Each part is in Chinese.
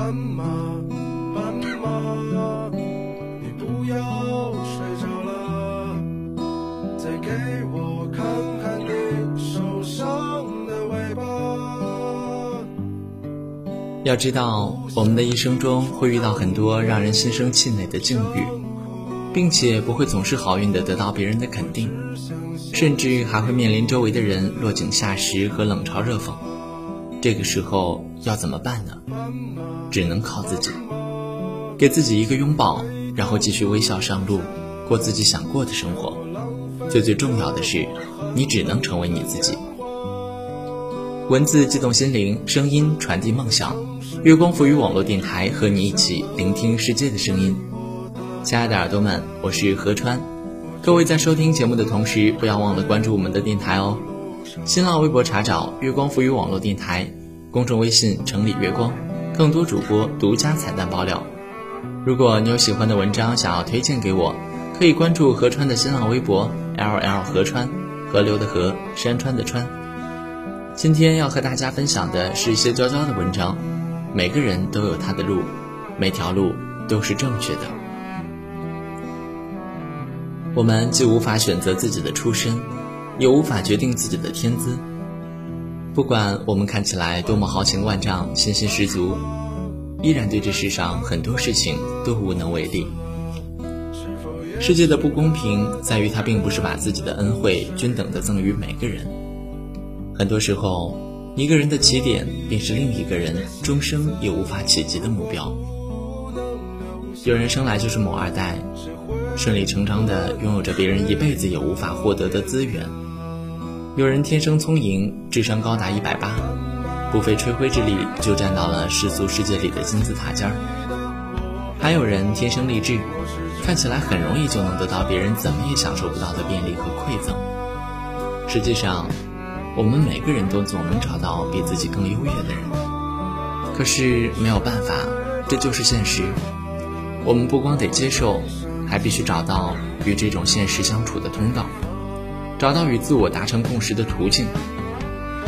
斑马，斑马，你不要睡着了，再给我看看你受伤的尾巴。要知道，我们的一生中会遇到很多让人心生气馁的境遇，并且不会总是好运的得到别人的肯定，甚至还会面临周围的人落井下石和冷嘲热讽。这个时候要怎么办呢？只能靠自己，给自己一个拥抱，然后继续微笑上路，过自己想过的生活。最最重要的是，你只能成为你自己。文字激动心灵，声音传递梦想。月光赋予网络电台和你一起聆听世界的声音。亲爱的耳朵们，我是何川。各位在收听节目的同时，不要忘了关注我们的电台哦。新浪微博查找“月光赋予网络电台”，公众微信“城里月光”，更多主播独家彩蛋爆料。如果你有喜欢的文章想要推荐给我，可以关注何川的新浪微博 “ll 何川”，河流的河，山川的川。今天要和大家分享的是一些娇娇的文章。每个人都有他的路，每条路都是正确的。我们既无法选择自己的出身，也无法决定自己的天资。不管我们看起来多么豪情万丈、信心十足，依然对这世上很多事情都无能为力。世界的不公平在于，它并不是把自己的恩惠均等的赠予每个人。很多时候，一个人的起点便是另一个人终生也无法企及的目标。有人生来就是某二代，顺理成章的拥有着别人一辈子也无法获得的资源；有人天生聪颖，智商高达一百八，不费吹灰之力就站到了世俗世界里的金字塔尖儿；还有人天生丽质，看起来很容易就能得到别人怎么也享受不到的便利和馈赠。实际上，我们每个人都总能找到比自己更优越的人，可是没有办法，这就是现实。我们不光得接受，还必须找到与这种现实相处的通道，找到与自我达成共识的途径。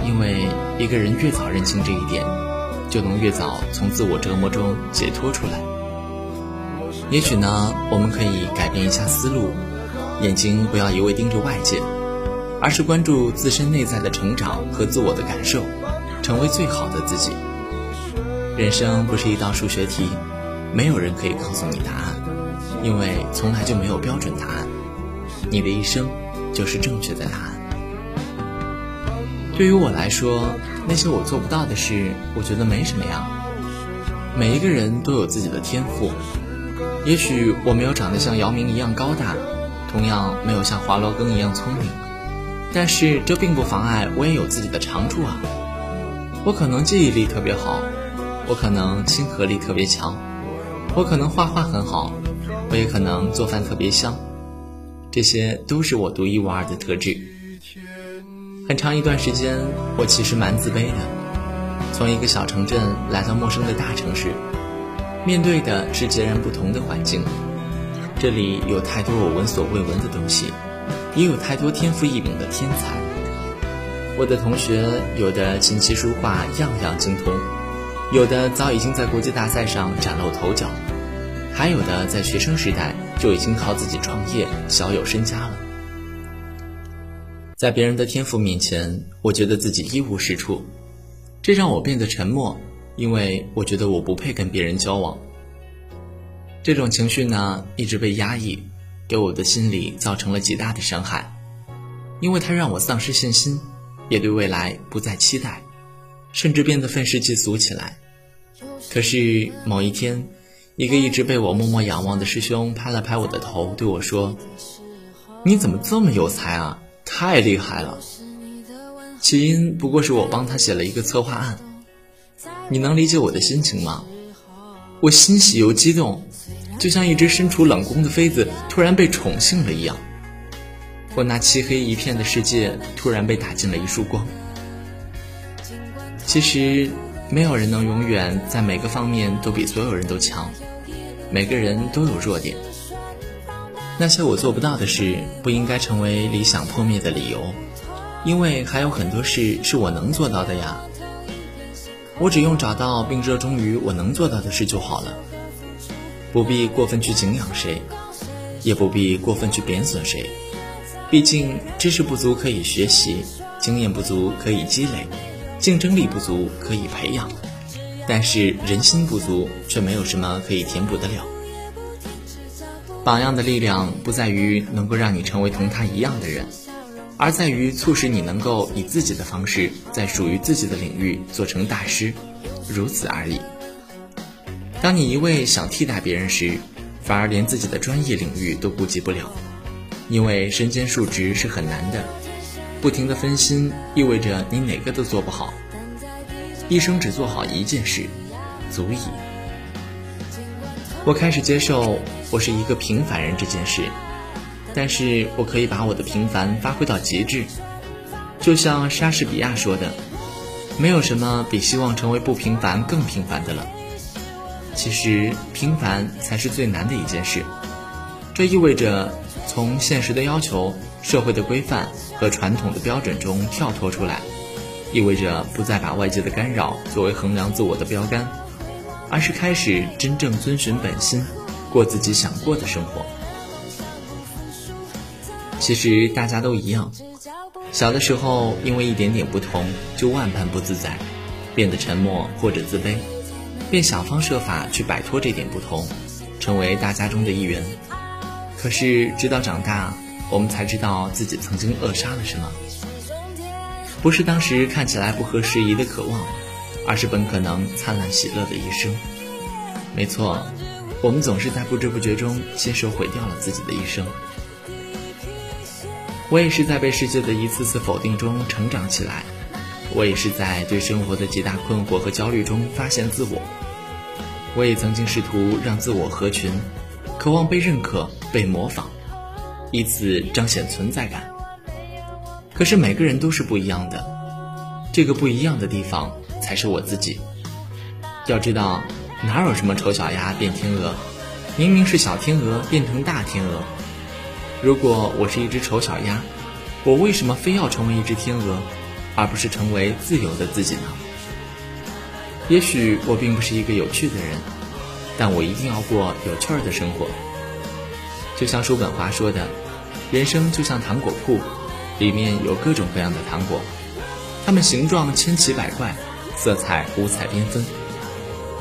因为一个人越早认清这一点，就能越早从自我折磨中解脱出来。也许呢，我们可以改变一下思路，眼睛不要一味盯着外界。而是关注自身内在的成长和自我的感受，成为最好的自己。人生不是一道数学题，没有人可以告诉你答案，因为从来就没有标准答案。你的一生就是正确的答案。对于我来说，那些我做不到的事，我觉得没什么呀。每一个人都有自己的天赋，也许我没有长得像姚明一样高大，同样没有像华罗庚一样聪明。但是这并不妨碍我也有自己的长处啊！我可能记忆力特别好，我可能亲和力特别强，我可能画画很好，我也可能做饭特别香，这些都是我独一无二的特质。很长一段时间，我其实蛮自卑的。从一个小城镇来到陌生的大城市，面对的是截然不同的环境，这里有太多我闻所未闻的东西。也有太多天赋异禀的天才。我的同学有的琴棋书画样样精通，有的早已经在国际大赛上崭露头角，还有的在学生时代就已经靠自己创业小有身家了。在别人的天赋面前，我觉得自己一无是处，这让我变得沉默，因为我觉得我不配跟别人交往。这种情绪呢，一直被压抑。给我的心里造成了极大的伤害，因为它让我丧失信心，也对未来不再期待，甚至变得愤世嫉俗起来。可是某一天，一个一直被我默默仰望的师兄拍了拍我的头，对我说：“你怎么这么有才啊？太厉害了！”起因不过是我帮他写了一个策划案，你能理解我的心情吗？我欣喜又激动。就像一只身处冷宫的妃子突然被宠幸了一样，我那漆黑一片的世界突然被打进了一束光。其实，没有人能永远在每个方面都比所有人都强，每个人都有弱点。那些我做不到的事，不应该成为理想破灭的理由，因为还有很多事是我能做到的呀。我只用找到并热衷于我能做到的事就好了，不必过分去敬仰谁，也不必过分去贬损谁。毕竟知识不足可以学习，经验不足可以积累，竞争力不足可以培养，但是人心不足却没有什么可以填补得了。榜样的力量不在于能够让你成为同他一样的人。而在于促使你能够以自己的方式，在属于自己的领域做成大师，如此而已。当你一味想替代别人时，反而连自己的专业领域都顾及不了，因为身兼数职是很难的，不停的分心意味着你哪个都做不好。一生只做好一件事，足矣。我开始接受我是一个平凡人这件事。但是我可以把我的平凡发挥到极致，就像莎士比亚说的：“没有什么比希望成为不平凡更平凡的了。”其实，平凡才是最难的一件事。这意味着从现实的要求、社会的规范和传统的标准中跳脱出来，意味着不再把外界的干扰作为衡量自我的标杆，而是开始真正遵循本心，过自己想过的生活。其实大家都一样，小的时候因为一点点不同就万般不自在，变得沉默或者自卑，便想方设法去摆脱这点不同，成为大家中的一员。可是直到长大，我们才知道自己曾经扼杀了什么，不是当时看起来不合时宜的渴望，而是本可能灿烂喜乐的一生。没错，我们总是在不知不觉中亲手毁掉了自己的一生。我也是在被世界的一次次否定中成长起来，我也是在对生活的极大困惑和焦虑中发现自我。我也曾经试图让自我合群，渴望被认可、被模仿，以此彰显存在感。可是每个人都是不一样的，这个不一样的地方才是我自己。要知道，哪有什么丑小鸭变天鹅，明明是小天鹅变成大天鹅。如果我是一只丑小鸭，我为什么非要成为一只天鹅，而不是成为自由的自己呢？也许我并不是一个有趣的人，但我一定要过有趣儿的生活。就像叔本华说的，人生就像糖果铺，里面有各种各样的糖果，它们形状千奇百怪，色彩五彩缤纷，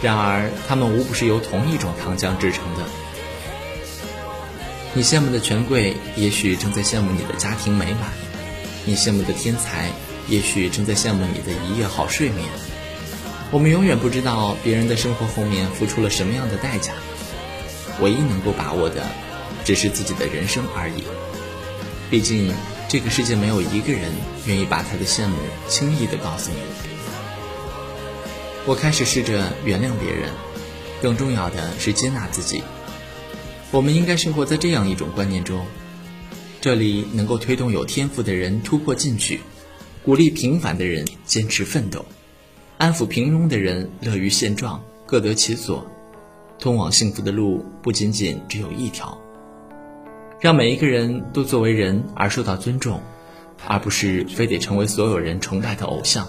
然而它们无不是由同一种糖浆制成的。你羡慕的权贵，也许正在羡慕你的家庭美满；你羡慕的天才，也许正在羡慕你的一夜好睡眠。我们永远不知道别人的生活后面付出了什么样的代价，唯一能够把握的，只是自己的人生而已。毕竟，这个世界没有一个人愿意把他的羡慕轻易的告诉你。我开始试着原谅别人，更重要的是接纳自己。我们应该生活在这样一种观念中：这里能够推动有天赋的人突破进取，鼓励平凡的人坚持奋斗，安抚平庸的人乐于现状，各得其所。通往幸福的路不仅仅只有一条，让每一个人都作为人而受到尊重，而不是非得成为所有人崇拜的偶像。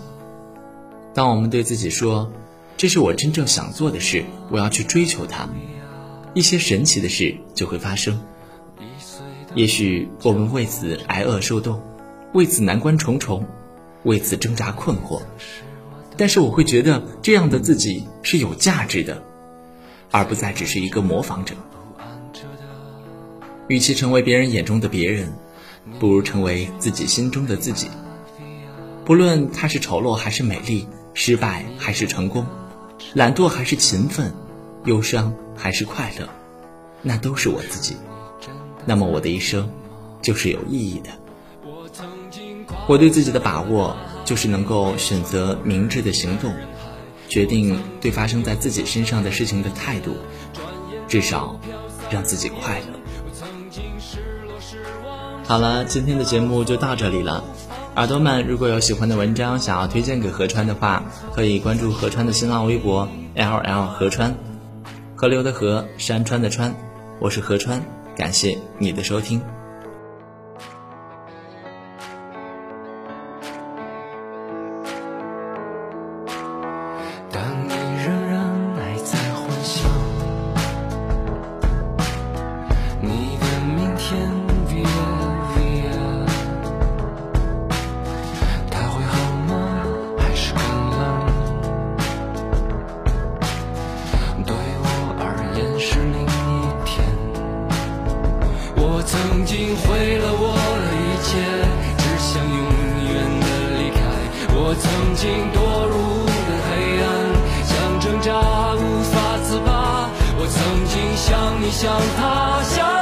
当我们对自己说：“这是我真正想做的事，我要去追求它。”一些神奇的事就会发生，也许我们为此挨饿受冻，为此难关重重，为此挣扎困惑，但是我会觉得这样的自己是有价值的，而不再只是一个模仿者。与其成为别人眼中的别人，不如成为自己心中的自己。不论他是丑陋还是美丽，失败还是成功，懒惰还是勤奋。忧伤还是快乐，那都是我自己。那么我的一生就是有意义的。我对自己的把握就是能够选择明智的行动，决定对发生在自己身上的事情的态度，至少让自己快乐。好了，今天的节目就到这里了。耳朵们，如果有喜欢的文章想要推荐给何川的话，可以关注何川的新浪微博 L L 何川。河流的河，山川的川，我是何川，感谢你的收听。想你想他想